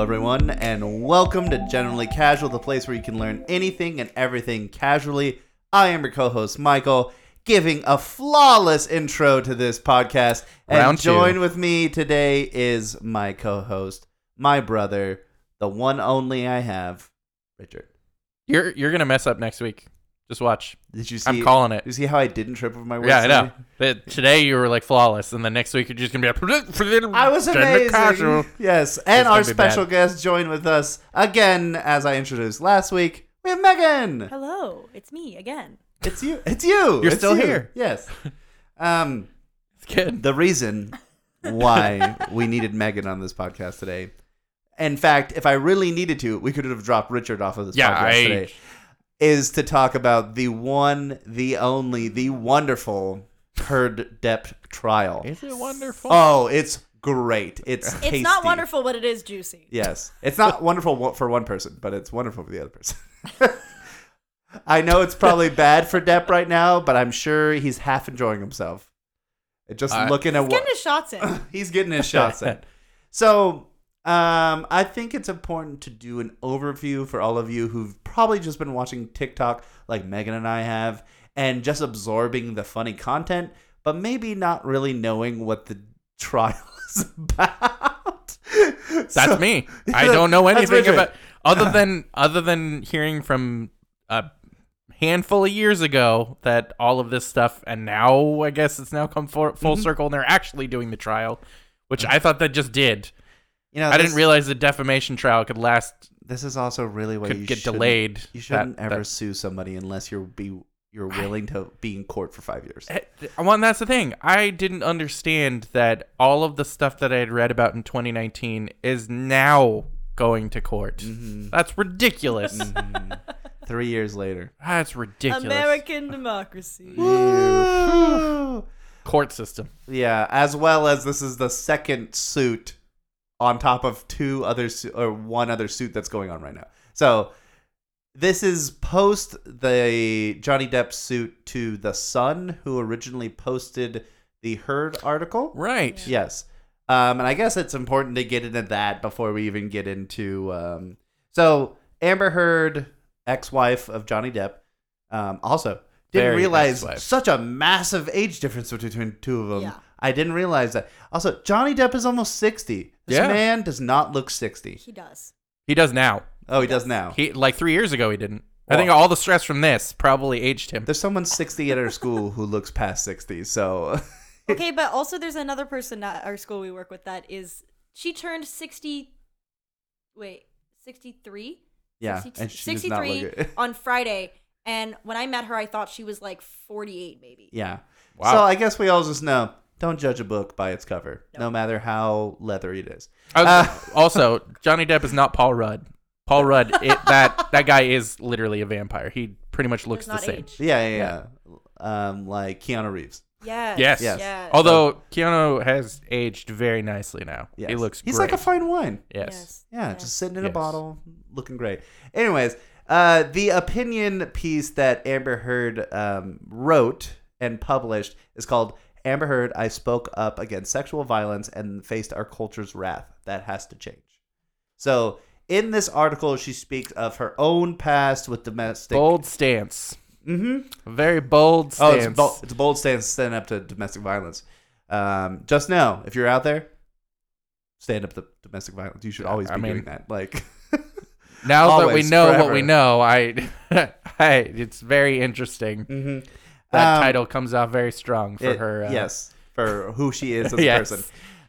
everyone, and welcome to Generally Casual, the place where you can learn anything and everything casually. I am your co-host Michael, giving a flawless intro to this podcast. And Round two. join with me today is my co-host, my brother, the one only I have, Richard. You're you're gonna mess up next week. Just watch. Did you see? I'm calling it. You see how I didn't trip over my words? Yeah, I know. today? But today you were like flawless, and the next week you're just gonna be like. I was Generally amazing. casual. Yes, and our gonna bad. special guest joined with us again, as I introduced last week. We have Megan. Hello, it's me again. It's you. It's you. You're It's still you. here. Yes. Um, It's good. the reason why we needed Megan on this podcast today. In fact, if I really needed to, we could have dropped Richard off of this Yeah, podcast I- today. Is to talk about the one, the only, the wonderful Heard Depp trial. Is it wonderful? Oh, it's great. It's It's tasty. not wonderful, but it is juicy. Yes, it's not wonderful for one person, but it's wonderful for the other person. I know it's probably bad for Depp right now, but I'm sure he's half enjoying himself. Just I- looking at He's getting his shots in. he's getting his shots in. So, um, I think it's important to do an overview for all of you who've probably just been watching TikTok, like Megan and I have, and just absorbing the funny content, but maybe not really knowing what the trial is about. That's me. I don't know anything about other than other than hearing from a handful of years ago that all of this stuff, and now I guess it's now come full, Mm-hmm. circle, and they're actually doing the trial, which I thought that just did. You know, I this- didn't realize the defamation trial could last, This is also really what could you get delayed. You shouldn't That- ever that- sue somebody unless you're be you're willing to be in court for five years. Eh, Well, that's the thing. I didn't understand that all of the stuff that I had read about in 2019 is now going to court. Mm-hmm. That's ridiculous. Three years later. That's ridiculous. American democracy. court system. Yeah, as well as this is the second suit on top of two other su- or one other suit that's going on right now. So this is post the Johnny Depp suit to the Sun, who originally posted the Heard article. Right. Yes. Um, and I guess it's important to get into that before we even get into. Um, so Amber Heard, ex-wife of Johnny Depp, um, also didn't Very realize ex-wife. such a massive age difference between two of them. Yeah. I didn't realize that. Also, Johnny Depp is almost sixty. This Yeah. man does not look sixty. He does. He does now. Oh, he does now. He like 3 years ago he didn't. I think all the stress from this probably aged him. There's someone sixty at our school who looks past sixty. So Okay, but also there's another person at our school we work with that is she turned 60 wait, 63? yeah, 60 and she does not 63 look it. on Friday. And when I met her, I thought she was like 48 maybe. Yeah. Wow. So I guess we all just know don't judge a book by its cover, no matter how leathery it is. Uh, also, Johnny Depp is not Paul Rudd. Paul Rudd, it, that that guy is literally a vampire. He pretty much looks the same. age. Yeah, yeah, yeah. Um, like Keanu Reeves. Yes. Yes. Yes. yes. Although Keanu has aged very nicely now. Yes. He looks He's great. like a fine wine. yes. Yeah, Yes. just sitting in a Yes. bottle, looking great. Anyways, uh, the opinion piece that Amber Heard um, wrote and published is called Amber Heard, I spoke up against sexual violence and faced our culture's wrath. That has to change. So, in this article, she speaks of her own past with domestic. Bold stance. Mm-hmm. Very bold Oh, stance. it's, bold, it's a bold stance standing up to domestic violence. Um, just know, if you're out there, stand up to domestic violence. You should always be I mean- doing that. Like, now that we always, know what forever. we know, I, I it's very interesting. That Um, title comes out very strong for It- her. Uh, yes, for who she is as a Yes. person.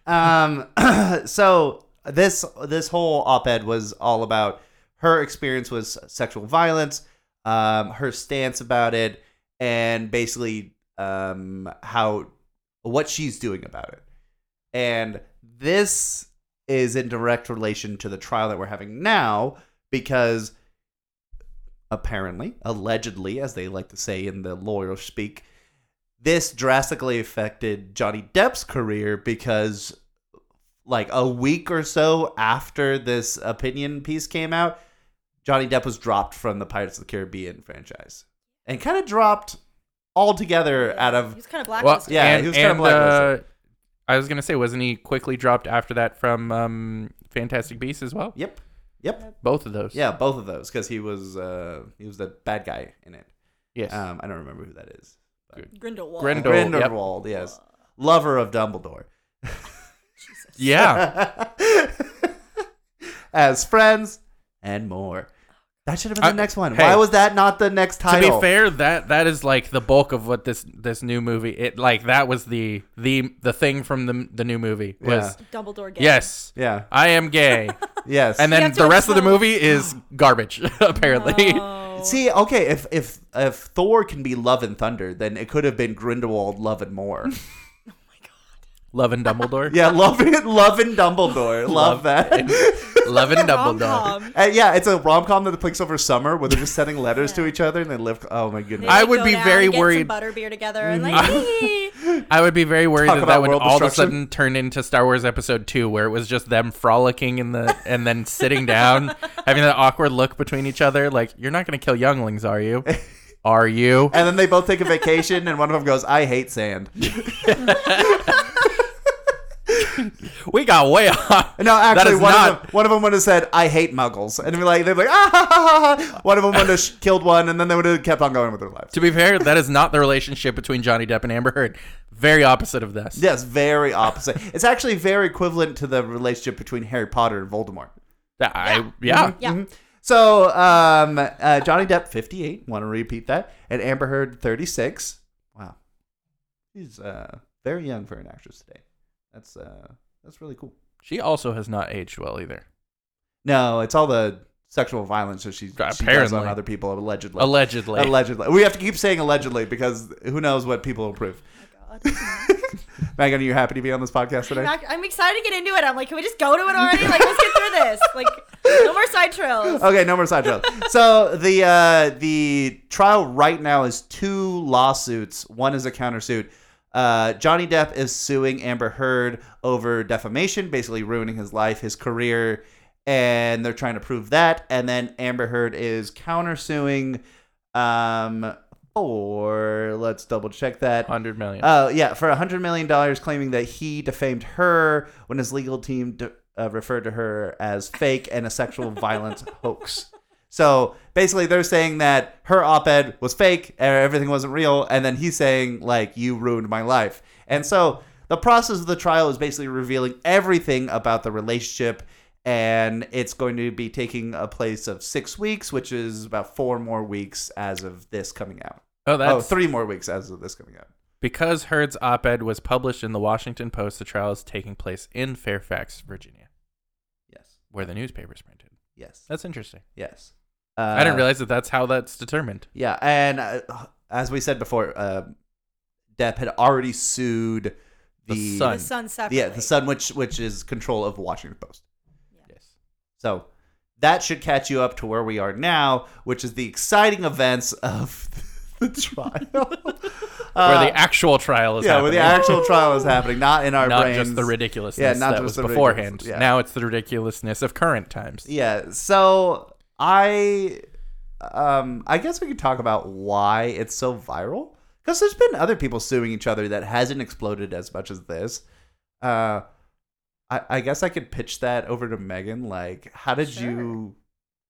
Um, so this this whole op-ed was all about her experience with sexual violence, um, her stance about it, and basically um, how what she's doing about it. And this is in direct relation to the trial that we're having now because apparently, allegedly, as they like to say in the lawyer speak, this drastically affected Johnny Depp's career because like a week or so after this opinion piece came out, Johnny Depp was dropped from the Pirates of the Caribbean franchise and kind of dropped altogether out of was kind of Well, blacklisted. Yeah, and, he was kinda and, blacklisted. uh, I was gonna say, wasn't he quickly dropped after that from um, Fantastic Beasts as well. Yep. Yep. Both of those. Yeah, both of those because he was uh he was the bad guy in it. Yes. Um, I don't remember who that is. Grindelwald. Grindel- yep. Grindelwald, yes, lover of Dumbledore. Jesus. yeah. As friends and more. That should have been the I- next one. hey, Why was that not the next title? to be fair, that that is like the bulk of what this this new movie. It like that was the the the thing from the the new movie was Dumbledore. Gay. yes, Yeah. I am gay, Yes. and then have to the rest of the expel- movie is garbage. Apparently, No. See, okay, if if if Thor can be Love and Thunder, then it could have been Grindelwald Love and More. Love and Dumbledore. yeah, Love and Love and Dumbledore. Love, that. Love and Dumbledore. Rom-com. Uh, yeah, it's a rom com that takes over summer where they're just sending letters to each other and they live. Oh my They, goodness! I would go be down very get worried- Butterbeer together and like, I would be very worried Talk that that would all of a sudden turn into Star Wars Episode Two, where it was just them frolicking in the and then sitting down, having that awkward look between each other. Like, you're not going to kill younglings, are you? Are you? and then they both take a vacation, and one of them goes, "I hate sand." We got way off. No, actually, one not- of them, one of them would have said, "I hate Muggles," and they'd be like, they'd be like, ah, ha, ha, ha, ha. One of them would have killed one, and then they would have kept on going with their lives. To be fair, that is not the relationship between Johnny Depp and Amber Heard. Very opposite of this. Yes, very opposite. it's actually very equivalent to the relationship between Harry Potter and Voldemort. That I yeah. Yeah. Mhm. So, um, uh, Johnny Depp, 58. Want to repeat that? And Amber Heard, 36. Wow. She's uh, very young for an actress today. That's uh, that's really cool. She also has not aged well either. No, it's all the sexual violence that she, she does on Apparently. other people, allegedly. Allegedly. Allegedly. We have to keep saying allegedly because who knows what people will prove. Oh my God. Megan, are you happy to be on this podcast today? not- I'm excited to get into it. I'm like, can we just go to it already? Like, let's get through this. Like, no more side trails. Okay, no more side trails. so the uh, the trial right now is two lawsuits. One is a countersuit. Uh, Johnny Depp is suing Amber Heard over defamation, basically ruining his life, his career, and they're trying to prove that. And then Amber Heard is countersuing um, for let's double check that. Hundred million. Uh, yeah, for a hundred million dollars, claiming that he defamed her when his legal team de- uh, referred to her as fake and a sexual violence hoax. So basically, they're saying that her op-ed was fake, and everything wasn't real, and then he's saying like you ruined my life. And so the process of the trial is basically revealing everything about the relationship, and it's going to be taking a place of six weeks, which is about four more weeks as of this coming out. oh, oh that's oh, three more weeks as of this coming out. because Heard's op-ed was published in the Washington Post. The trial is taking place in Fairfax, Virginia, Yes. where the newspaper's printed. Yes. That's interesting. Yes. I didn't Uh, realize that that's how that's determined. Yeah, and uh, as we said before, uh, Depp had already sued the, The Sun. The sun separately. yeah the Sun, which which is control of Washington Post. Yes. So that should catch you up to where we are now, which is the exciting events of the trial, Where the actual trial is Uh, yeah, where happening. the actual trial is happening, not in our not brains. just the ridiculousness Yeah, not that just was the beforehand. yeah. Now it's the ridiculousness of current times. Yeah. So I, um, I guess we could talk about why it's so viral. Because there's been other people suing each other that hasn't exploded as much as this. Uh, I, I guess I could pitch that over to Megan. Like, how did Sure. you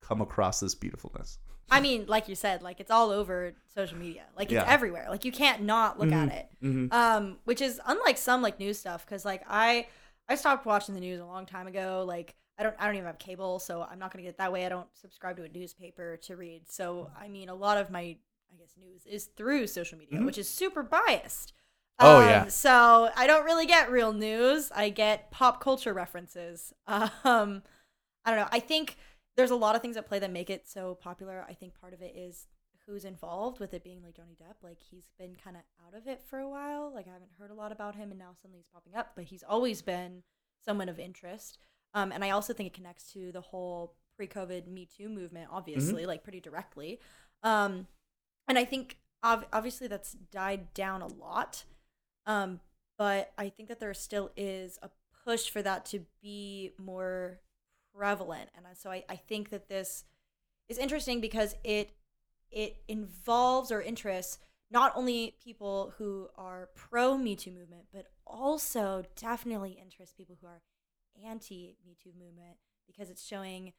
come across this beautifulness? I mean, like you said, like it's all over social media. Like it's Yeah. everywhere. Like you can't not look at Mhm. it. Mm-hmm. Um, which is unlike some like news stuff because like I I stopped watching the news a long time ago. Like I don't I don't even have cable, so I'm not gonna get that way. I don't subscribe to a newspaper to read. So I mean, a lot of my I guess news is through social media, Mhm. which is super biased. Oh, Um, yeah. So I don't really get real news. I get pop culture references. Um, I don't know. I think there's a lot of things at play that make it so popular. I think part of it is who's involved with it being like Johnny Depp. Like he's been kind of out of it for a while. Like I haven't heard a lot about him, and now suddenly he's popping up. But he's always been someone of interest. Um, and I also think it connects to the whole pre-COVID Me Too movement, obviously, like pretty directly. Um, and I think ob- obviously that's died down a lot. Um, but I think that there still is a push for that to be more prevalent. And so I, I think that this is interesting because it it involves or interests not only people who are pro Me Too movement, but also definitely interests people who are anti Me Too movement because it's showing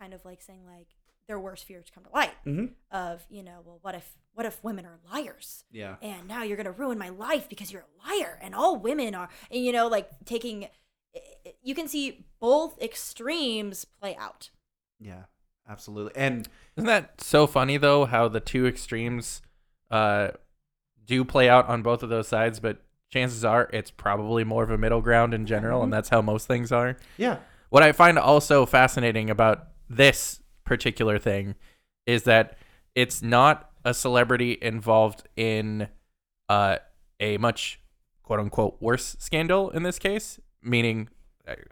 kind of like saying like their worst fears come to light Mm-hmm. of you know well what if what if women are liars Yeah. and now you're gonna ruin my life because you're a liar and all women are and you know like taking you can see both extremes play out Yeah. Absolutely. And Isn't that so funny though? How the two extremes uh, do play out on both of those sides, but chances are it's probably more of a middle ground in general, and that's how most things are. yeah. What I find also fascinating about this particular thing is that it's not a celebrity involved in uh, a much quote unquote worse scandal in this case, meaning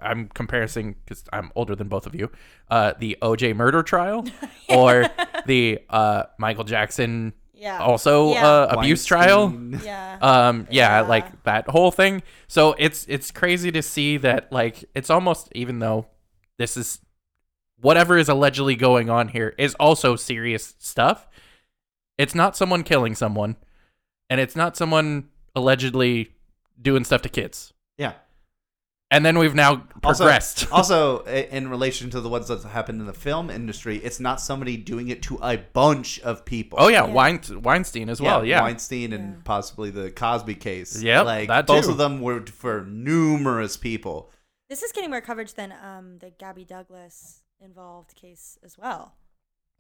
I'm comparing because I'm older than both of you, uh, the OJ murder trial or the uh, Michael Jackson yeah also Yeah. uh, abuse trial. Weinstein. yeah Um, yeah, Yeah. like that whole thing. So it's it's crazy to see that like it's almost even though this is whatever is allegedly going on here is also serious stuff. It's not someone killing someone, and it's not someone allegedly doing stuff to kids. Yeah. And then we've now Also- progressed. also, i- in relation to the ones that happened in the film industry, it's not somebody doing it to a bunch of people. oh yeah, Yeah. Wein- Weinstein as well. Yeah, Weinstein and Yeah. possibly the Cosby case. Yep, like that both too. of them were for numerous people. this is getting more coverage than um the gabby douglas involved case as well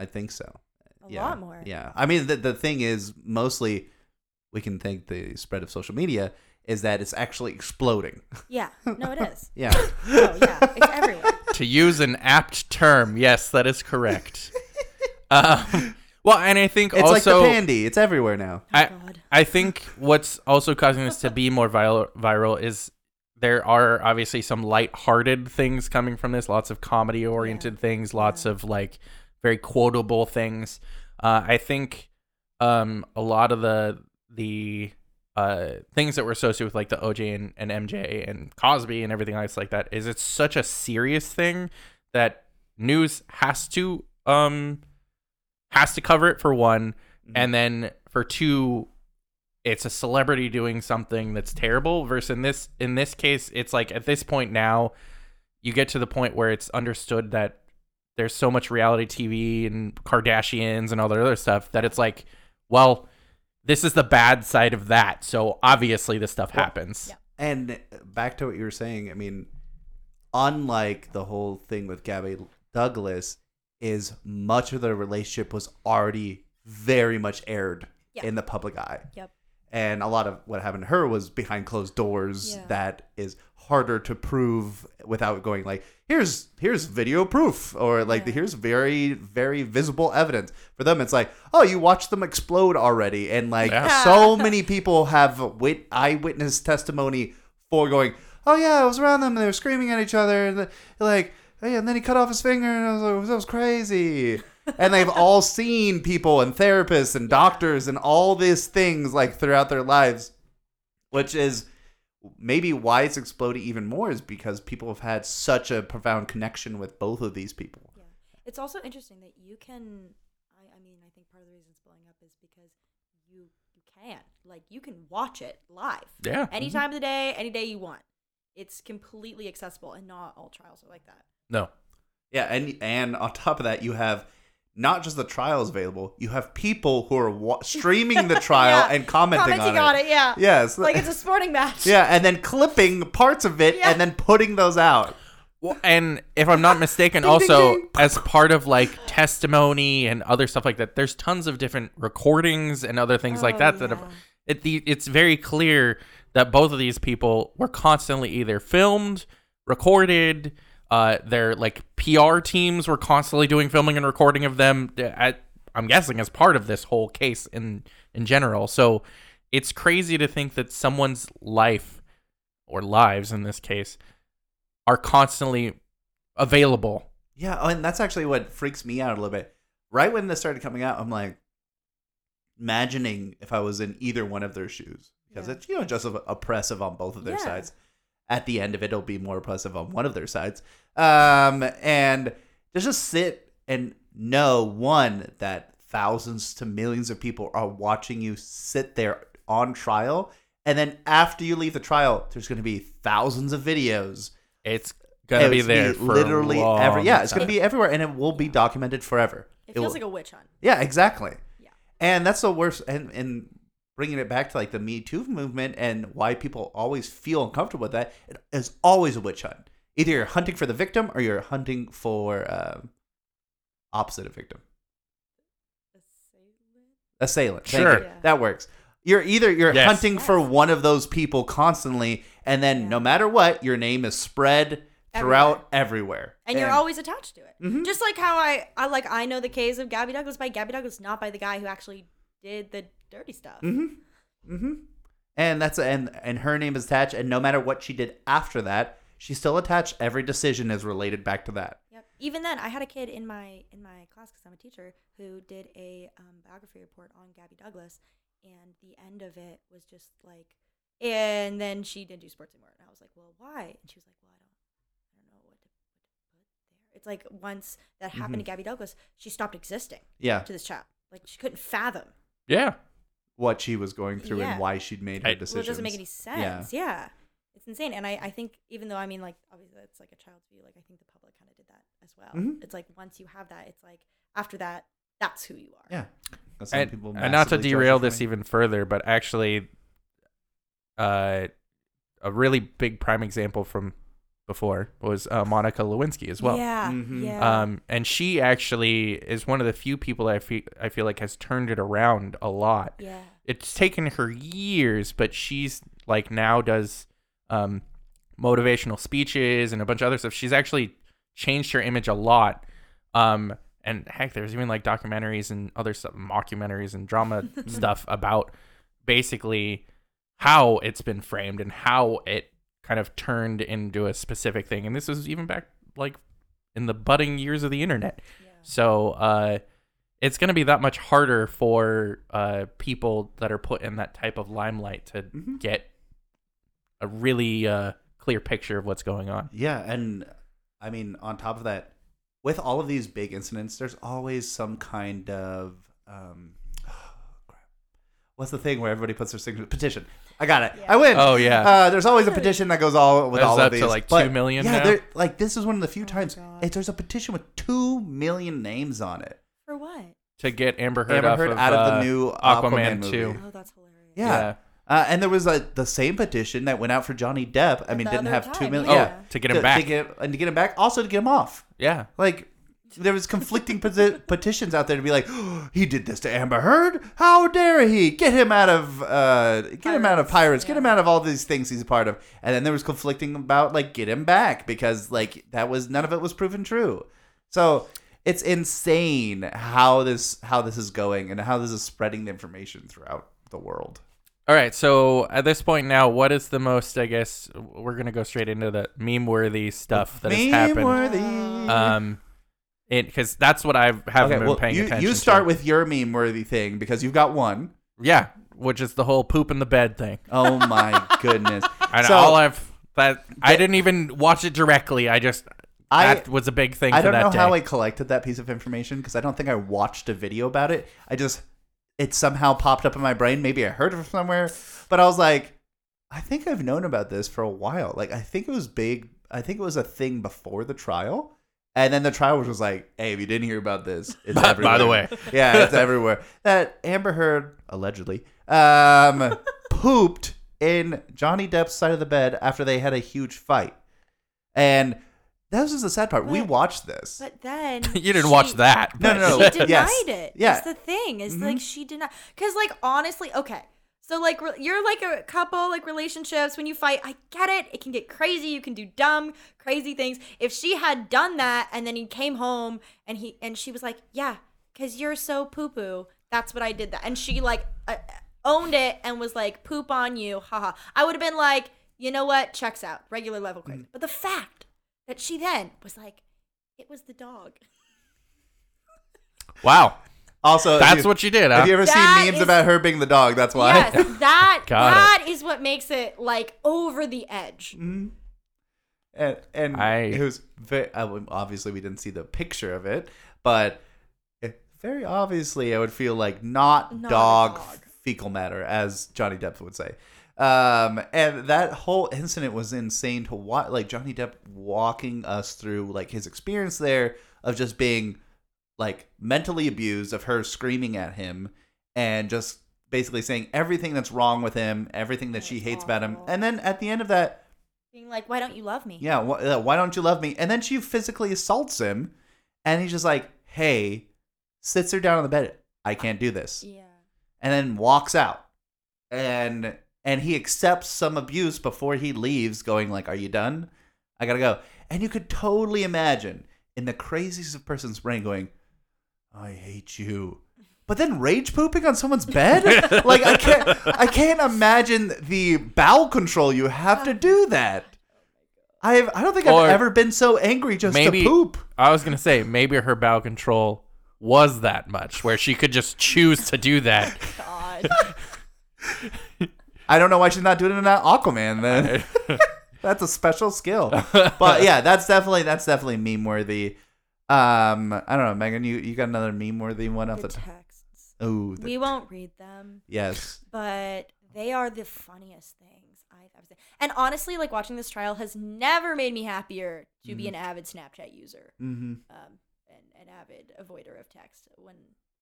I think so. A yeah. lot more. Yeah. I mean, the the thing is, mostly, we can thank the spread of social media is that it's actually exploding. yeah no it is Yeah. oh yeah it's everywhere to use an apt term, yes, that is correct. um, well, and I think It's like the pandy. It's everywhere now. oh I, god I think what's also causing this to be more viral, viral is there are obviously some light-hearted things coming from this, lots of comedy-oriented things, lots Yeah. of like very quotable things. Uh, I think um, a lot of the the uh, things that were associated with like the OJ and, and MJ and Cosby and everything else like that is it's such a serious thing that news has to um has to cover it for one and then for two it's a celebrity doing something that's terrible versus in this in this case it's like at this point now you get to the point where it's understood that there's so much reality TV and Kardashians and all that other stuff that it's like well this is the bad side of that so obviously this stuff Well, happens yeah. And back to what you were saying, I mean, unlike the whole thing with Gabby Douglas, is much of the relationship was already very much aired Yeah. in the public eye. Yep. And a lot of what happened to her was behind closed doors Yeah. that is harder to prove without going like here's here's video proof or like Yeah. here's very very visible evidence for them it's like oh you watched them explode already and like Yeah. so many people have wit- eyewitness testimony for going oh yeah I was around them and they were screaming at each other and the- like oh, hey, and then he cut off his finger and I was like that was crazy and they've all seen people and therapists and doctors and all these things like throughout their lives which is maybe why it's exploding even more is because people have had such a profound connection with both of these people Yeah. It's also interesting that you can I, I mean, I think part of the reason it's blowing up is because you you can. Like you can watch it live. yeah Any mm-hmm. time of the day, any day you want. It's completely accessible and not all trials are like that. no yeah and and on top of that you have not just the trials available you have people who are wa- streaming the trial Yeah. and commenting, Commenting on, on it. it, yeah. yes Like it's a sporting match. yeah and then clipping parts of it Yeah. and then putting those out Well, and if I'm not mistaken, Ding, ding, also ding. as part of like testimony and other stuff like that, there's tons of different recordings and other things like Oh, that that yeah. have, it the, it's very clear that both of these people were constantly either filmed, recorded, uh, their like PR teams were constantly doing filming and recording of them. uh, At, I'm guessing as part of this whole case in in general. So it's crazy to think that someone's life or lives in this case are constantly available. Yeah, oh, and that's actually what freaks me out a little bit. Right when this started coming out, I'm like imagining if I was in either one of their shoes because Yeah. it's you know just oppressive on both of their Yeah. sides. At the end of it, it'll be more oppressive on one of their sides. Um, and to just sit and know one that thousands to millions of people are watching you sit there on trial, and then after you leave the trial, there's going to be thousands of videos It's gonna be It's there for literally a every long yeah it's gonna be everywhere and it will be documented forever It will- feels like a witch hunt. yeah exactly Yeah. and that's the worst and and bringing it back to like the me too movement and why people always feel uncomfortable with that it is always a witch hunt either you're hunting for the victim or you're hunting for um, opposite of victim assailant Thank Sure. you. Yeah. that works you're either you're Yes. hunting for one of those people constantly and then Yeah. no matter what your name is spread throughout everywhere, And you're always attached to it. Mhm. Just like how I, I like I know the case of Gabby Douglas by Gabby Douglas, not by the guy who actually did the dirty stuff. Mm-hmm. Mm-hmm. And that's and and her name is attached, and no matter what she did after that, she's still attached. Every decision is related back to that. Yep. Even then, I had a kid in my in my class because I'm a teacher who did a um, biography report on Gabby Douglas, and the end of it was just like, and then she didn't do sports anymore, and I was like, well, why? And she was like, well, I don't, I don't know what to put there. It's like once that happened to Gabby Douglas, she stopped existing Yeah, to this child. Like she couldn't fathom. Yeah. What she was going through Yeah. and why she'd made her I- decisions. Well, it doesn't make any sense. Yeah. Yeah. It's insane. And I, I think, even though, I mean, like, obviously it's like a child's view, like, I think the public kind of did that as well. Mhm. It's like once you have that, it's like after that, that's who you are. Yeah. That's And, people and not to derail this me. even further, but actually, uh, a really big prime example from before was uh, Monica Lewinsky as well. Yeah. Mhm. Yeah. Um, and she actually is one of the few people I feel I feel like has turned it around a lot. yeah. It's taken her years, but she's like now does um, motivational speeches and a bunch of other stuff. She's actually changed her image a lot. Um, and heck, there's even like documentaries and other stuff, mockumentaries and drama stuff about basically how it's been framed and how it kind of turned into a specific thing. And this was even back like in the budding years of the internet. Yeah. So uh, it's going to be that much harder for uh, people that are put in that type of limelight to Mhm. get a really uh, clear picture of what's going on. Yeah, and I mean, on top of that, with all of these big incidents, there's always some kind of um. What's the thing where everybody puts their signature petition? I got it. I win. Oh, yeah. Uh, there's always a petition that goes all with Is all that of to, these. like, but 2 million Yeah, now? they're- like this is one of the few Oh times God. it, there's a petition with two million names on it. For what? To get Amber Heard, Amber Heard of, out of uh, the new Aquaman Aquaman, movie. 2. Oh, that's hilarious. Yeah. Uh, and there was a, the same petition that went out for Johnny Depp. I mean, didn't have two time, million. Oh, to get him to, back. To get, and to get him back, also to get him off. yeah. Like there was conflicting posi- petitions out there to be like, he did this to Amber Heard. How dare he? Get him out of uh, get him out of Pirates, pirates. Get him out of all these things he's a part of. And then there was conflicting about like get him back because like that was none of it was proven true. So it's insane how this how this is going and how this is spreading the information throughout the world. All right. So at this point now, what is the most, I guess, we're going to go straight into the meme worthy stuff that has happened. Meme-worthy. Um, it because that's what I haven't okay, been well, paying you, attention you start to. with your meme worthy thing because you've got one. yeah, which is the whole poop in the bed thing. Oh my goodness. And So- all I've that I didn't even watch it directly. I just I that was a big thing. I don't know day. how I collected that piece of information because I don't think I watched a video about it. I just it somehow popped up in my brain. Maybe I heard it from somewhere, but I was like, I think I've known about this for a while. Like I think it was big. I think it was a thing before the trial, and then the trial was just like, "Hey, if you didn't hear about this, it's By- by the way. yeah, it's everywhere. That Amber Heard allegedly um, pooped in Johnny Depp's side of the bed after they had a huge fight, and that was just the sad part. we watched this. But then you didn't she- watch that. No, no, no. She denied Yes. it. Yeah. That's the thing. Is Mhm. like she denied because like honestly, okay. So like re- you're like a couple like relationships when you fight. I get it. It can get crazy. You can do dumb, crazy things. If she had done that and then he came home and he and she was like, yeah, because you're so poo poo. That's what I did. That and she like uh, owned it and was like, poop on you, haha. I would have been like, you know what? Checks out. Regular level crazy. But the fact that she then was like, it was the dog. wow, Also, that's you, what she did. Huh? Have you ever That seen memes is- about her being the dog? That's why. Yes, that Got it. that is what makes it like over the edge. Mhm. And and I- it was very obviously we didn't see the picture of it, but it, very obviously I would feel like not, Not dog, dog. fecal matter, as Johnny Depp would say. Um, and that whole incident was insane to watch. Like Johnny Depp walking us through like his experience there of just being like mentally abused, of her screaming at him, and just basically saying everything that's wrong with him, everything that she hates about him. And then at the end of that, Being like, why don't you love me? yeah, wh- uh, why don't you love me? And then she physically assaults him, and he's just like, hey, sits her down on the bed. I can't do this. Yeah. And then walks out. And and he accepts some abuse before he leaves, going like, Are you done? I gotta go. And you could totally imagine in the craziest of person's brain going, I hate you. But then rage pooping on someone's bed? like I can't I can't imagine the bowel control you have to do that. I've I don't think Or I've ever been so angry just maybe- to poop. I was gonna say maybe her bowel control was that much, where she could just choose to do that. Oh God. I don't know why she's not doing it in that Aquaman then. that's a special skill. But yeah, that's definitely that's definitely meme worthy. Um, I don't know, Megan. You you got another meme worthy one off the the top? texts. Oh, We won't read them, yes. but they are the funniest things I've ever seen. And honestly, like watching this trial has never made me happier to be Mhm. an avid Snapchat user. Mm-hmm. um, and an avid avoider of text when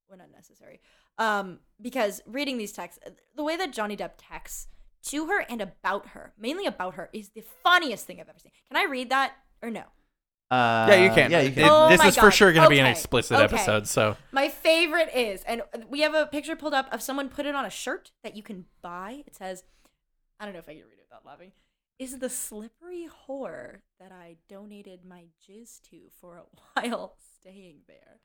when unnecessary. Um, because reading these texts, the way that Johnny Depp texts to her and about her, mainly about her, is the funniest thing I've ever seen. Can I read that or no? Uh, yeah, you can. Yeah, you It- can. Oh this my is for sure going to be an explicit Okay. episode. So My favorite is, and we have a picture pulled up of someone put it on a shirt that you can buy. It says, I don't know if I can read it without laughing. Is the slippery whore that I donated my jizz to for a while staying there?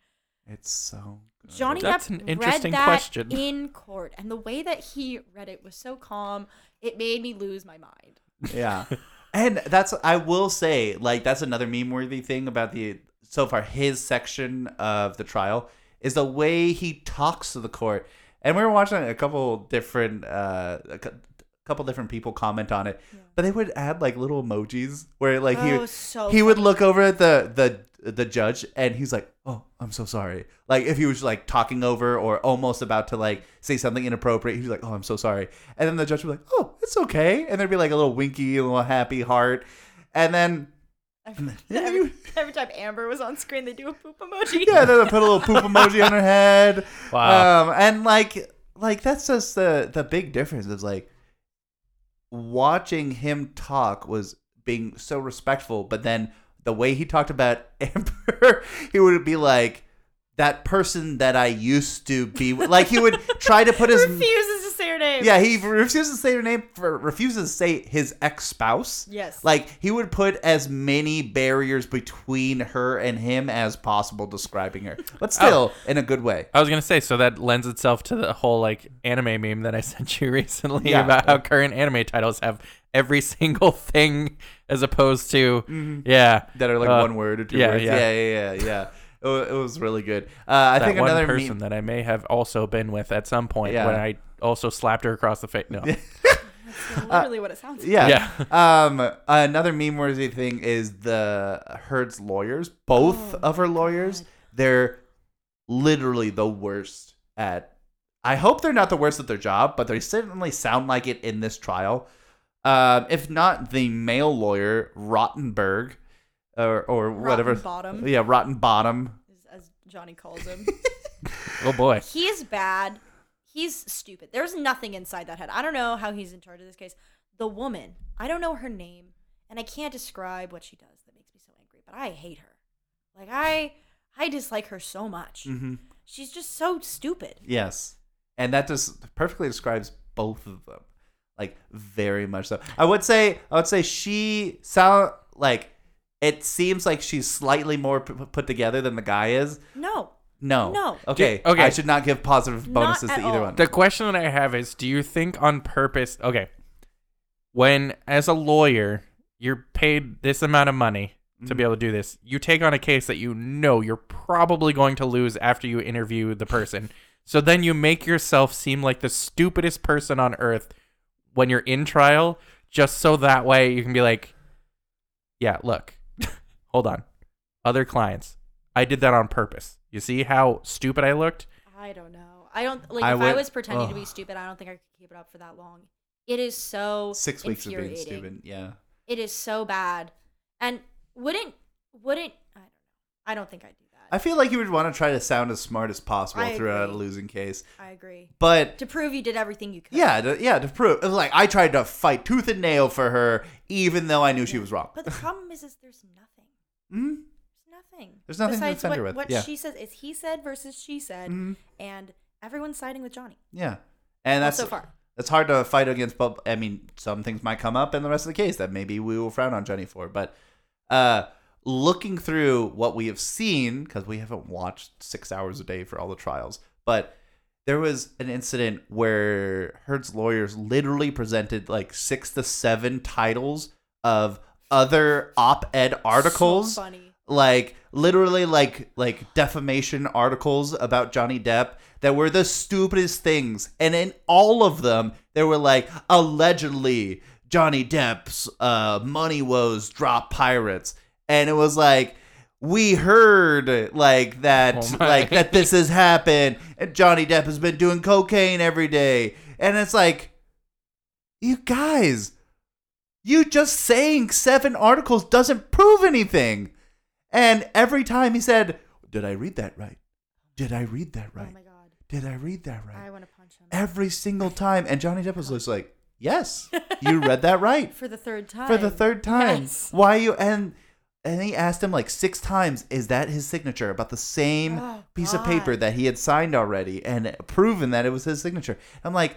It's so. Good. Johnny That's Depp an interesting read that question. in court, and the way that he read it was so calm. It made me lose my mind. Yeah. and that's I will say, like that's another meme worthy thing about the so far his section of the trial is the way he talks to the court. And we were watching a couple different uh a couple different people comment on it. But they would add like little emojis where like oh, he so he would look over at the the the judge and he's like, "Oh, I'm so sorry." Like if he was like talking over or almost about to like say something inappropriate, he's like, "Oh, I'm so sorry." And then the judge would be like, "Oh, it's okay." And there'd be like a little winky, a little happy heart. And then Every, Yeah, every, every time Amber was on screen, they do a poop emoji. yeah, then they put a little poop emoji on her head. Wow. Um, and like like that's just the the big difference is like watching him talk was being so respectful, but then the way he talked about Amber, he would be like that person that I used to be like he would try to put his refuses to name. yeah he refuses to say her name for, refuses to say his ex spouse Yes. like he would put as many barriers between her and him as possible describing her but still in a good way I was gonna say, so that lends itself to the whole like anime meme that I sent you recently Yeah. about how current anime titles have every single thing as opposed to yeah that are like Uh, one word or two yeah, words. yeah. Yeah, yeah, yeah, yeah. It, it was really good. Uh, I that think one another person meme. that I may have also been with at some point Yeah. when I also slapped her across the face. No, That's literally what it sounds like. yeah. Yeah. um. Another meme worthy thing is the Heard's lawyers. Both Oh of her lawyers, God. they're literally the worst at. I hope they're not the worst at their job, but they certainly sound like it in this trial. Um, if not the male lawyer Rottenberg, or or whatever. Rotten bottom, Yeah, Rotten Bottom. as Johnny calls him. oh boy, He's bad. He's stupid. There's nothing inside that head. I don't know how he's in charge of this case. The woman, I don't know her name, and I can't describe what she does that makes me so angry, but I hate her. Like I I dislike her so much. Mm-hmm. She's just so stupid. Yes. And that just perfectly describes both of them. Like very much so. I would say I would say she sound like it seems like she's slightly more p- put together than the guy is. No. No. No. Okay. Do- okay. I should not give positive Not bonuses to at either all. one. the question that I have is: Do you think on purpose? Okay, when as a lawyer you're paid this amount of money to be mm-hmm. able to do this, you take on a case that you know you're probably going to lose after you interview the person. So then you make yourself seem like the stupidest person on earth when you're in trial, just so that way you can be like, yeah, look, hold on. Other clients, I did that on purpose. You see how stupid I looked? I don't know. I don't like I if I was pretending to be stupid, I don't think I could keep it up for that long. It is so Six weeks of being stupid. Yeah. It is so bad. And wouldn't wouldn't I don't know. I don't think I'd do that. I feel like you would want to try to sound as smart as possible I throughout a losing case. I agree. But To prove you did everything you could. yeah, to, yeah, to prove like I tried to fight tooth and nail for her, even though I knew she was wrong. But the problem is is there's nothing. Mhm. There's nothing. There's nothing to Besides defend what, her with. What Yeah. she says is he said versus she said, Mhm. and everyone's siding with Johnny. Yeah, and that's so far. It's hard to fight against, but I mean, some things might come up in the rest of the case that maybe we will frown on Johnny for. But uh, looking through what we have seen, because we haven't watched six hours a day for all the trials, but there was an incident where Heard's lawyers literally presented like six to seven titles of other op-ed articles So funny. Like literally like like defamation articles about Johnny Depp that were the stupidest things. And in all of them there were like allegedly Johnny Depp's uh money woes drop pirates. And it was like we heard like that Oh like that this has happened and Johnny Depp has been doing cocaine every day. And it's like you guys you just saying seven articles doesn't prove anything and every time he said, Did I read that right? Did I read that oh right? Oh my god. Did I read that right? I want to punch him. Every single time. And Johnny Depp was just like, Yes, you read that right. For the third time. For the third time. Yes. Why you and and he asked him like six times, is that his signature? About the same Oh, piece of paper that he had signed already and proven that it was his signature. I'm like,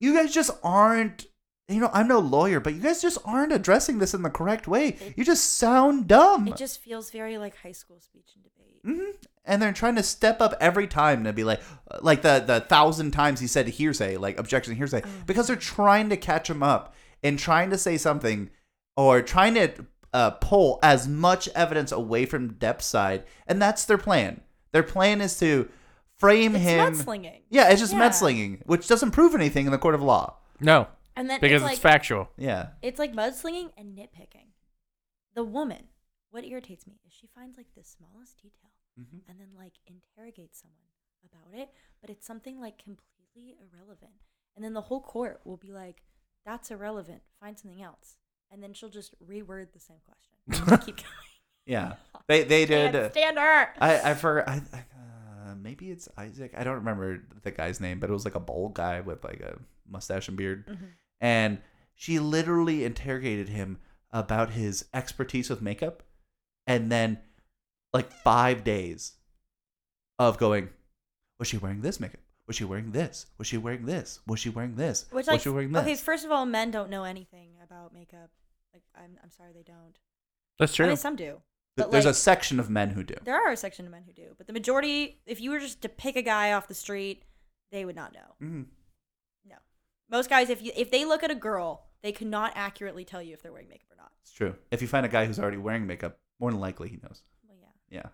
you guys just aren't you know, I'm no lawyer, but you guys just aren't addressing this in the correct way. You just sound dumb. It just feels very like high school speech and debate. hmm And they're trying to step up every time to be like, like the the thousand times he said hearsay, like objection hearsay, because they're trying to catch him up and trying to say something or trying to uh, pull as much evidence away from Depp's side, and that's their plan. Their plan is to frame It's him. mudslinging. Yeah, it's just Yeah. mudslinging, which doesn't prove anything in the court of law. No, And then because it's it's, factual. Yeah, it's like mudslinging and nitpicking. The woman, what irritates me is she finds like the smallest detail Mhm. and then like interrogates someone about it, but it's something like completely irrelevant. And then the whole court will be like, "That's irrelevant. Find something else." And then she'll just reword the same question. Keep going. yeah. They they did. Can't stand her. I I forgot. I, I uh, maybe it's Isaac. I don't remember the guy's name, but it was like a bald guy with like a mustache and beard, Mhm. And she literally interrogated him about his expertise with makeup, and then like five days of going, was she wearing this makeup? Was she wearing this? Was she wearing this? Was she wearing this? Which was like she wearing this? okay, first of all, men don't know anything about makeup. Like I'm I'm sorry they don't. That's true I true. mean some do. Th- But There's like, a section of men who do. there are a section of men who do, but the majority, if you were just to pick a guy off the street, they would not know. Mhm. No, most guys, if you if they look at a girl, they cannot accurately tell you if they're wearing makeup or not. It's true. If you find a guy who's already wearing makeup, more than likely he knows. Well, yeah. Yeah,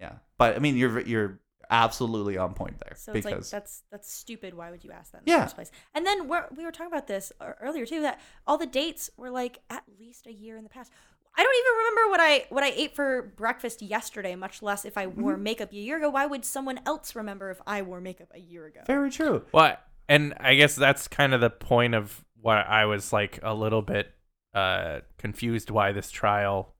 yeah. But I mean, you're you're absolutely on point there So it's like that's that's stupid. Why would you ask that in the Yeah. first place? And then we're, we were talking about this earlier too. That all the dates were like at least a year in the past. I don't even remember what I what I ate for breakfast yesterday. Much less if I wore Mm-hmm. makeup a year ago. Why would someone else remember if I wore makeup a year ago? very true. Well, and I guess that's kind of the point of what I was like a little bit uh, confused why this trial.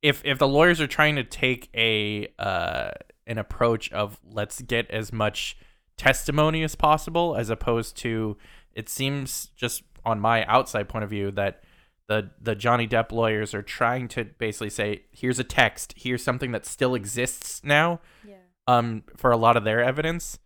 If if the lawyers are trying to take a uh, an approach of let's get as much testimony as possible, as opposed to it seems just on my outside point of view that the the Johnny Depp lawyers are trying to basically say here's a text, here's something that still exists now Yeah. um for a lot of their evidence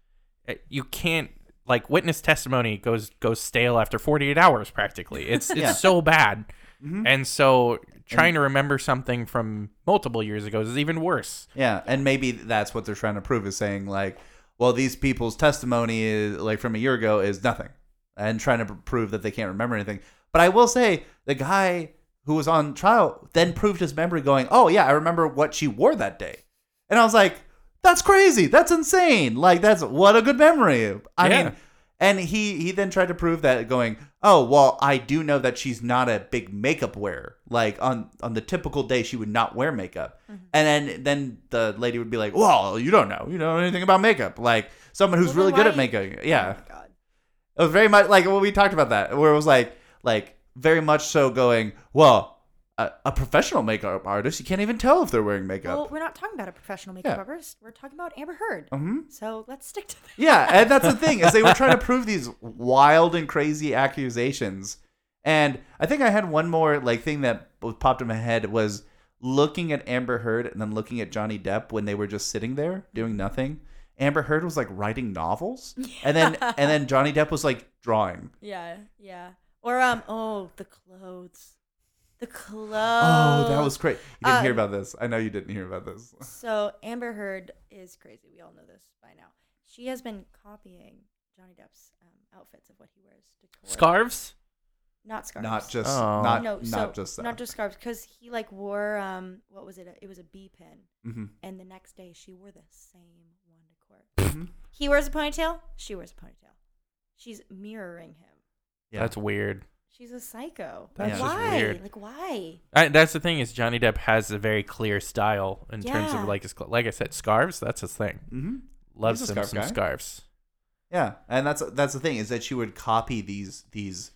you can't like witness testimony goes goes stale after 48 hours practically it's it's Yeah. so bad Mhm. and so trying to remember something from multiple years ago is even worse Yeah, and maybe that's what they're trying to prove is saying like, well, these people's testimony is like from a year ago is nothing, and trying to prove that they can't remember anything. But I will say the guy who was on trial then proved his memory, going, "Oh yeah, I remember what she wore that day," and I was like, "That's crazy! That's insane! Like that's what a good memory." I Yeah. mean, And he he then tried to prove that going, oh well, I do know that she's not a big makeup wearer. Like on on the typical day, she would not wear makeup. Mm-hmm. And then then the lady would be like, well, you don't know, you don't know anything about makeup. Like someone who's Well, really good at why- makeup. Oh Yeah, my God. it was very much like when we talked about that, where it was like like very much so going, well, a, a professional makeup artist, you can't even tell if they're wearing makeup. Well, we're not talking about a professional makeup Yeah. artist. We're talking about Amber Heard. hmm So let's stick to that. Yeah, and that's the thing is they were trying to prove these wild and crazy accusations. And I think I had one more like thing that popped in my head was looking at Amber Heard and then looking at Johnny Depp when they were just sitting there doing nothing. Amber Heard was like writing novels, and then and then Johnny Depp was like drawing. Yeah, yeah. Or um, oh, the clothes, the clothes. Oh, that was great! You didn't hear Um, about this. I know you didn't hear about this. So Amber Heard is crazy. We all know this by now. She has been copying Johnny Depp's um, outfits of what he wears to court. Scarves? not scarves. Not just Oh. not no, not so, just that. not just scarves, because he like wore um, what was it? It was a bee pin, hmm and the next day she wore the same one to court. hmm He wears a ponytail. She wears a ponytail. She's mirroring him. Yeah. That's weird. She's a psycho. That's just why? weird. Like why? I, that's the thing is Johnny Depp has a very clear style in terms of like his like I said scarves. That's his thing. hmm Loves He's some, scarf some guy. scarves. Yeah, and that's that's the thing is that she would copy these these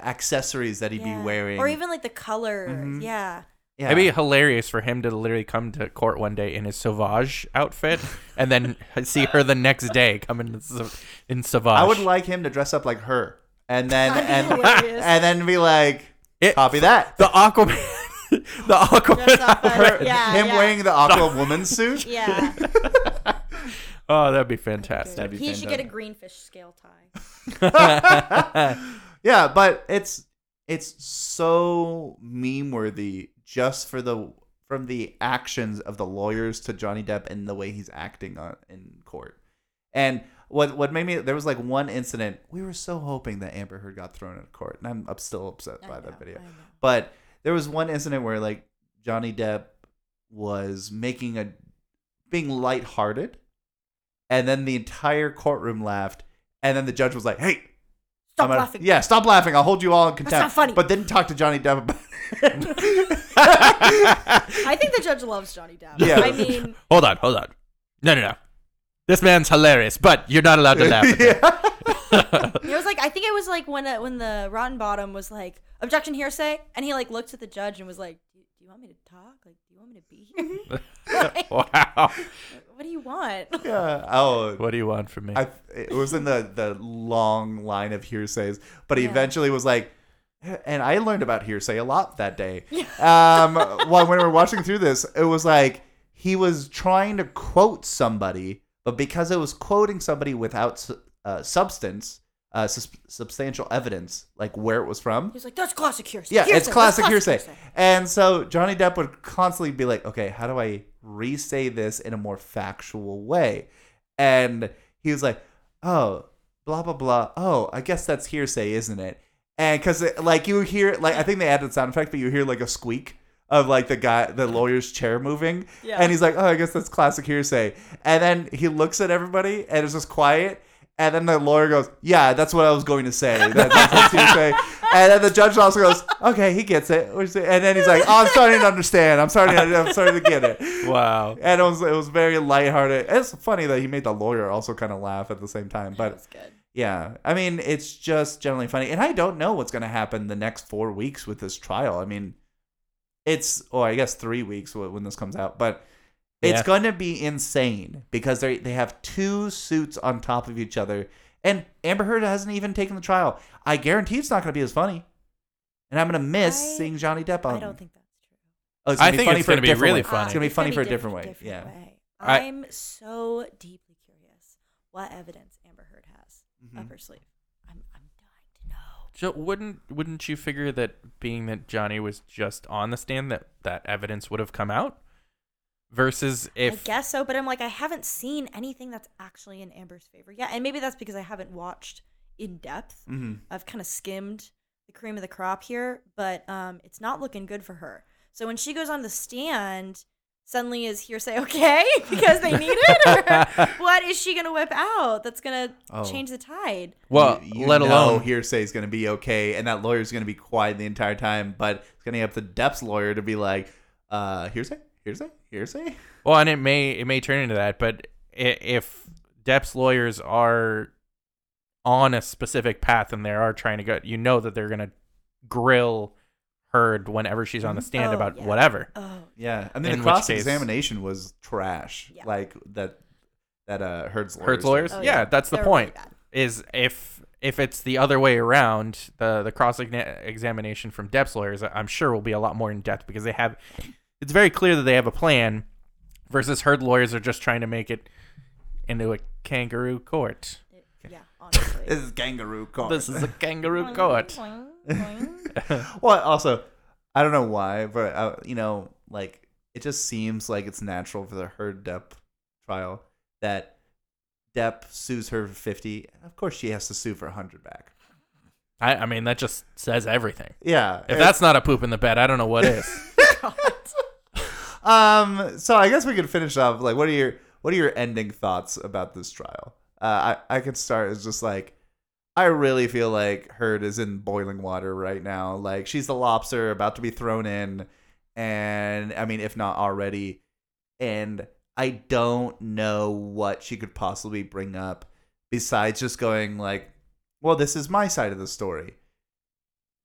accessories that he'd Yeah. be wearing, or even like the color. Mhm. Yeah. yeah. It'd be hilarious for him to literally come to court one day in his Sauvage outfit and then see her the next day come in, Sa- in Sauvage. I would like him to dress up like her, and then be and hilarious. and then be like, It- copy that. the Aquaman. the Aquaman. Dress up as- outfit. Her- yeah, him yeah. wearing the Aqua Woman suit. Yeah. oh, that'd be fantastic. That'd be he should get a fantastic. greenfish scale tie. yeah, but it's it's so meme worthy just for the from the actions of the lawyers to Johnny Depp and the way he's acting on in court. And what what made me there was like one incident we were so hoping that Amber Heard got thrown in court, and I'm, I'm still upset I by know, that video. But there was one incident where like Johnny Depp was making a being lighthearted, and then the entire courtroom laughed, and then the judge was like, "Hey, Stop gonna- laughing. Yeah, stop laughing. I'll hold you all in contempt." not funny. But didn't talk to Johnny Depp about it. I think the judge loves Johnny Depp. Yeah. I mean, hold on, hold on. No, no, no. This man's hilarious, but you're not allowed to laugh. At him. yeah. it was like I think it was like when uh, when the Rottenborn was like objection hearsay, and he like looked at the judge and was like, "Do you, do you want me to talk? Like, do you want me to be here? Like, wow. what do you want?" yeah. Oh, What do you want from me? I, it was in the the long line of hearsays, but he Yeah. eventually was like, and I learned about hearsay a lot that day. Um, while when we were watching through this, it was like he was trying to quote somebody, but because it was quoting somebody without uh, substance, uh, sus- substantial evidence, like where it was from. He's like, "That's classic hearsay." Yeah, Hearsay, it's that's classic hearsay. And so Johnny Depp would constantly be like, okay, how do I re say this in a more factual way? And he was like, oh, blah, blah, blah. Oh, I guess that's hearsay, isn't it? And because, like, you hear, like, I think they added sound effect, but you hear, like, a squeak of, like, the guy, the lawyer's chair moving. Yeah. And he's like, oh, I guess that's classic hearsay. And then he looks at everybody and it's just quiet. And then the lawyer goes, "Yeah, that's what I was going to say. That, that's what hearsay." And then the judge also goes, "Okay, he gets it." And then he's like, "Oh, I'm starting to understand. I'm starting. To, I'm starting to get it." wow. And it was it was very lighthearted. It's funny that he made the lawyer also kind of laugh at the same time. But That's good. yeah, I mean, it's just generally funny. And I don't know what's going to happen the next four weeks with this trial. I mean, it's, or I guess three weeks when this comes out, but it's Yeah. going to be insane because they they have two suits on top of each other. And Amber Heard hasn't even taken the trial. I guarantee it's not going to be as funny. And I'm going to miss I- seeing Johnny Depp on. I don't think that's true. Oh, I think it's gonna be really way. funny. It's going to be funny for a diff- different way. different yeah. way. I- I'm so deeply curious what evidence Amber Heard has Mhm. up her sleeve. I'm, I'm dying to know. So wouldn't wouldn't you figure that being that Johnny was just on the stand that that evidence would have come out versus if I guess so, but I'm like, I haven't seen anything that's actually in Amber's favor yet. And maybe that's because I haven't watched in depth. Mhm. I've kind of skimmed the cream of the crop here, but um, it's not looking good for her. So when she goes on the stand suddenly is hearsay okay because they need it? Or what is she gonna whip out that's gonna Oh. change the tide? well, you, you let know alone hearsay is going to be okay, and that lawyer's going to be quiet the entire time, but it's going to have the Depp's lawyer to be like, uh, hearsay, hearsay, hearsay. Well, and it may it may turn into that, but i- if Depp's lawyers are on a specific path and they are trying to go, you know that they're gonna grill Heard whenever she's on the stand Oh, about yeah. where Oh, Yeah, I mean In the which cross case- examination was trash. Yeah. Like that, that uh, Heard's lawyers. Heard's lawyers. Oh, yeah, yeah. that's the they're point. bad. Is if if it's the other way around, the the cross examination from Depp's lawyers, I'm sure will be a lot more in depth because they have. It's very clear that they have a plan, versus Heard lawyers are just trying to make it into a kangaroo court. Yeah, honestly. This is kangaroo court. This is a kangaroo court. Boing, boing. well, also, I don't know why, but uh, you know, like it just seems like it's natural for the Heard Depp trial that Depp sues her for fifty. Of course, she has to sue for a hundred back. I, I mean, that just says everything. Yeah, If that's not a poop in the bed, I don't know what is. um. So I guess we could finish off. Like, what are your what are your ending thoughts about this trial? Uh, I I could start as just like. I really feel like Heard is in boiling water right now. Like she's the lobster about to be thrown in, and I mean, if not already, and I don't know what she could possibly bring up besides just going like, "Well, this is my side of the story."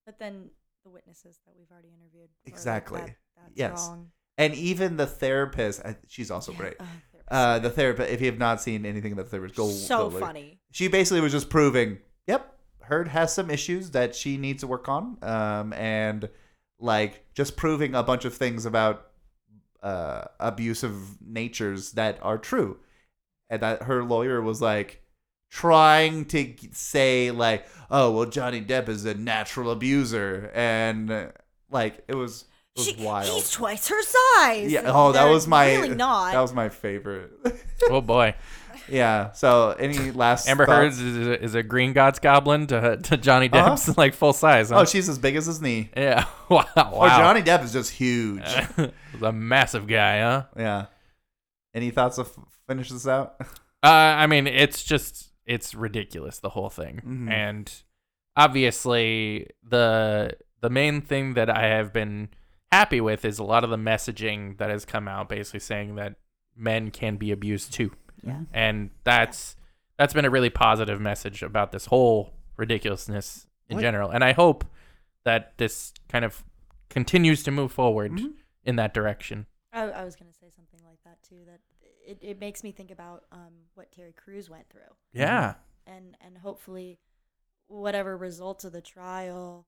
But then the witnesses that we've already interviewed. were like, Exactly. "That- that's Yes. wrong." And even the therapist, she's also Yeah, great. uh, Uh, the therapist. If you have not seen anything that the therapist, go so go funny. She basically was just proving, yep, Heard has some issues that she needs to work on, um, and like just proving a bunch of things about uh, abusive natures that are true, and that her lawyer was like trying to say like, oh well, Johnny Depp is a natural abuser, and like it was it was She, wild. He's twice her size. Yeah. Oh, that They're was my. really not. That was my favorite. oh boy, yeah. So, any last Amber? Heard is a, is a Green Gods goblin to to Johnny Uh-huh. Depp's like full size. Huh? Oh, she's as big as his knee. yeah. Wow. wow. Oh, Johnny Depp is just huge. a massive guy, huh? yeah. Any thoughts of finish this out? Uh, I mean, it's just it's ridiculous the whole thing, Mhm. and obviously the the main thing that I have been happy with is a lot of the messaging that has come out, basically saying that men can be abused too, Yeah. and that's that's been a really positive message about this whole ridiculousness in What- general, and I hope that this kind of continues to move forward Mhm. in that direction. I, I was gonna say something like that too. That it, it makes me think about um what Terry Crews went through, Yeah. and and hopefully, whatever results of the trial,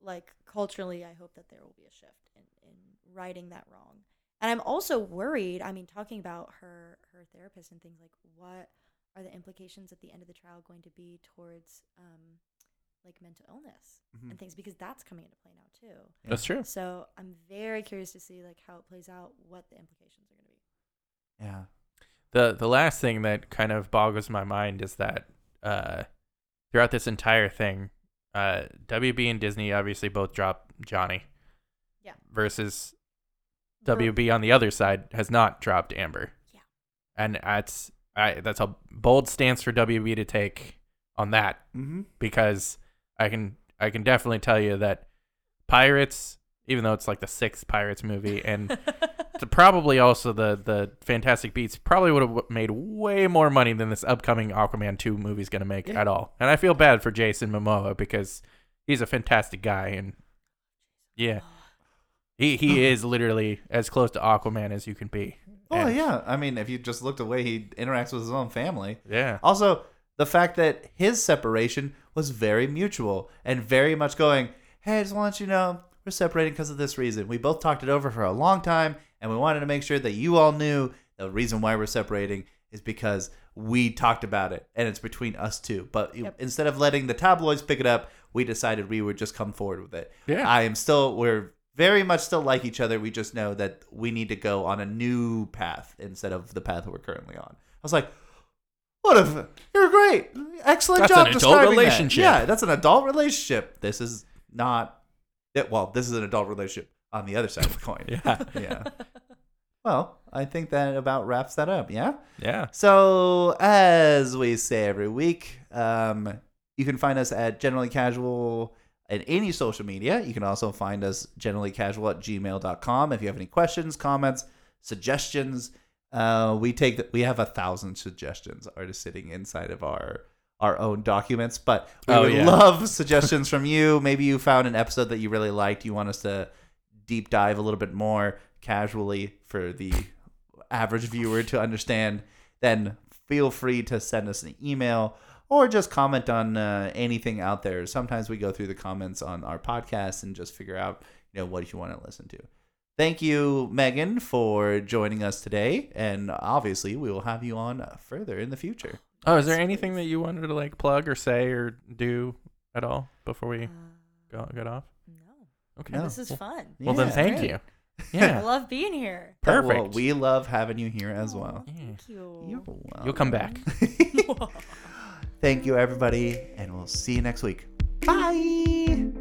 like culturally, I hope that there will be a shift in in righting that wrong. And I'm also worried. I mean, talking about her her therapist and things like what are the implications at the end of the trial going to be towards um like mental illness Mhm. and things because that's coming into play now too. That's true. So I'm very curious to see like how it plays out, what the implications are going to be. Yeah. The the last thing that kind of boggles my mind is that uh, throughout this entire thing, uh, WB and Disney obviously both dropped Johnny. Yeah. Versus Ver- WB on the other side has not dropped Amber. Yeah. And that's I that's a bold stance for WB to take on that Mm-hmm. because I can I can definitely tell you that Pirates, even though it's like the sixth Pirates movie and to probably also the the Fantastic Beasts probably would have made way more money than this upcoming Aquaman 2 movie is going to make Yeah. at all. And I feel bad for Jason Momoa because he's a fantastic guy and yeah, he he is literally as close to Aquaman as you can be. Oh And- yeah. I mean, if you just look the way he interacts with his own family. Yeah. Also, the fact that his separation was very mutual and very much going, hey, I just want you to know we're separating because of this reason. We both talked it over for a long time, and we wanted to make sure that you all knew the reason why we're separating is because we talked about it and it's between us two. But Yep. instead of letting the tabloids pick it up, we decided we would just come forward with it. Yeah. I am still, we're very much still like each other. We just know that we need to go on a new path instead of the path we're currently on. I was like, what if you're great, excellent That's job an adult describing that." relationship. Yeah, that's an adult relationship. This is not. It, well, this is an adult relationship on the other side of the coin. Yeah. yeah. well, I think that about wraps that up. Yeah. Yeah. So, as we say every week, um, you can find us at Generally Casual at any social media. You can also find us generally casual at gmail.com. If you have any questions, comments, suggestions, uh, we take the, we have a thousand suggestions are just sitting inside of our our own documents, but we Oh, would yeah. love suggestions from you. Maybe you found an episode that you really liked. You want us to deep dive a little bit more casually for the average viewer to understand, then feel free to send us an email or just comment on uh, anything out there. Sometimes we go through the comments on our podcast and just figure out, you know, what you want to listen to. Thank you, Megan, for joining us today, and obviously we will have you on further in the future. Oh, is there anything that you wanted to like plug or say or do at all before we Uh, go get off? no. Okay. No. This is fun. Well, then thank Great. you. I Yeah. love being here. Well, Perfect. we love having you here as well. Yeah. Thank you. You're welcome. You'll come back. Thank you, everybody, and we'll see you next week. Bye.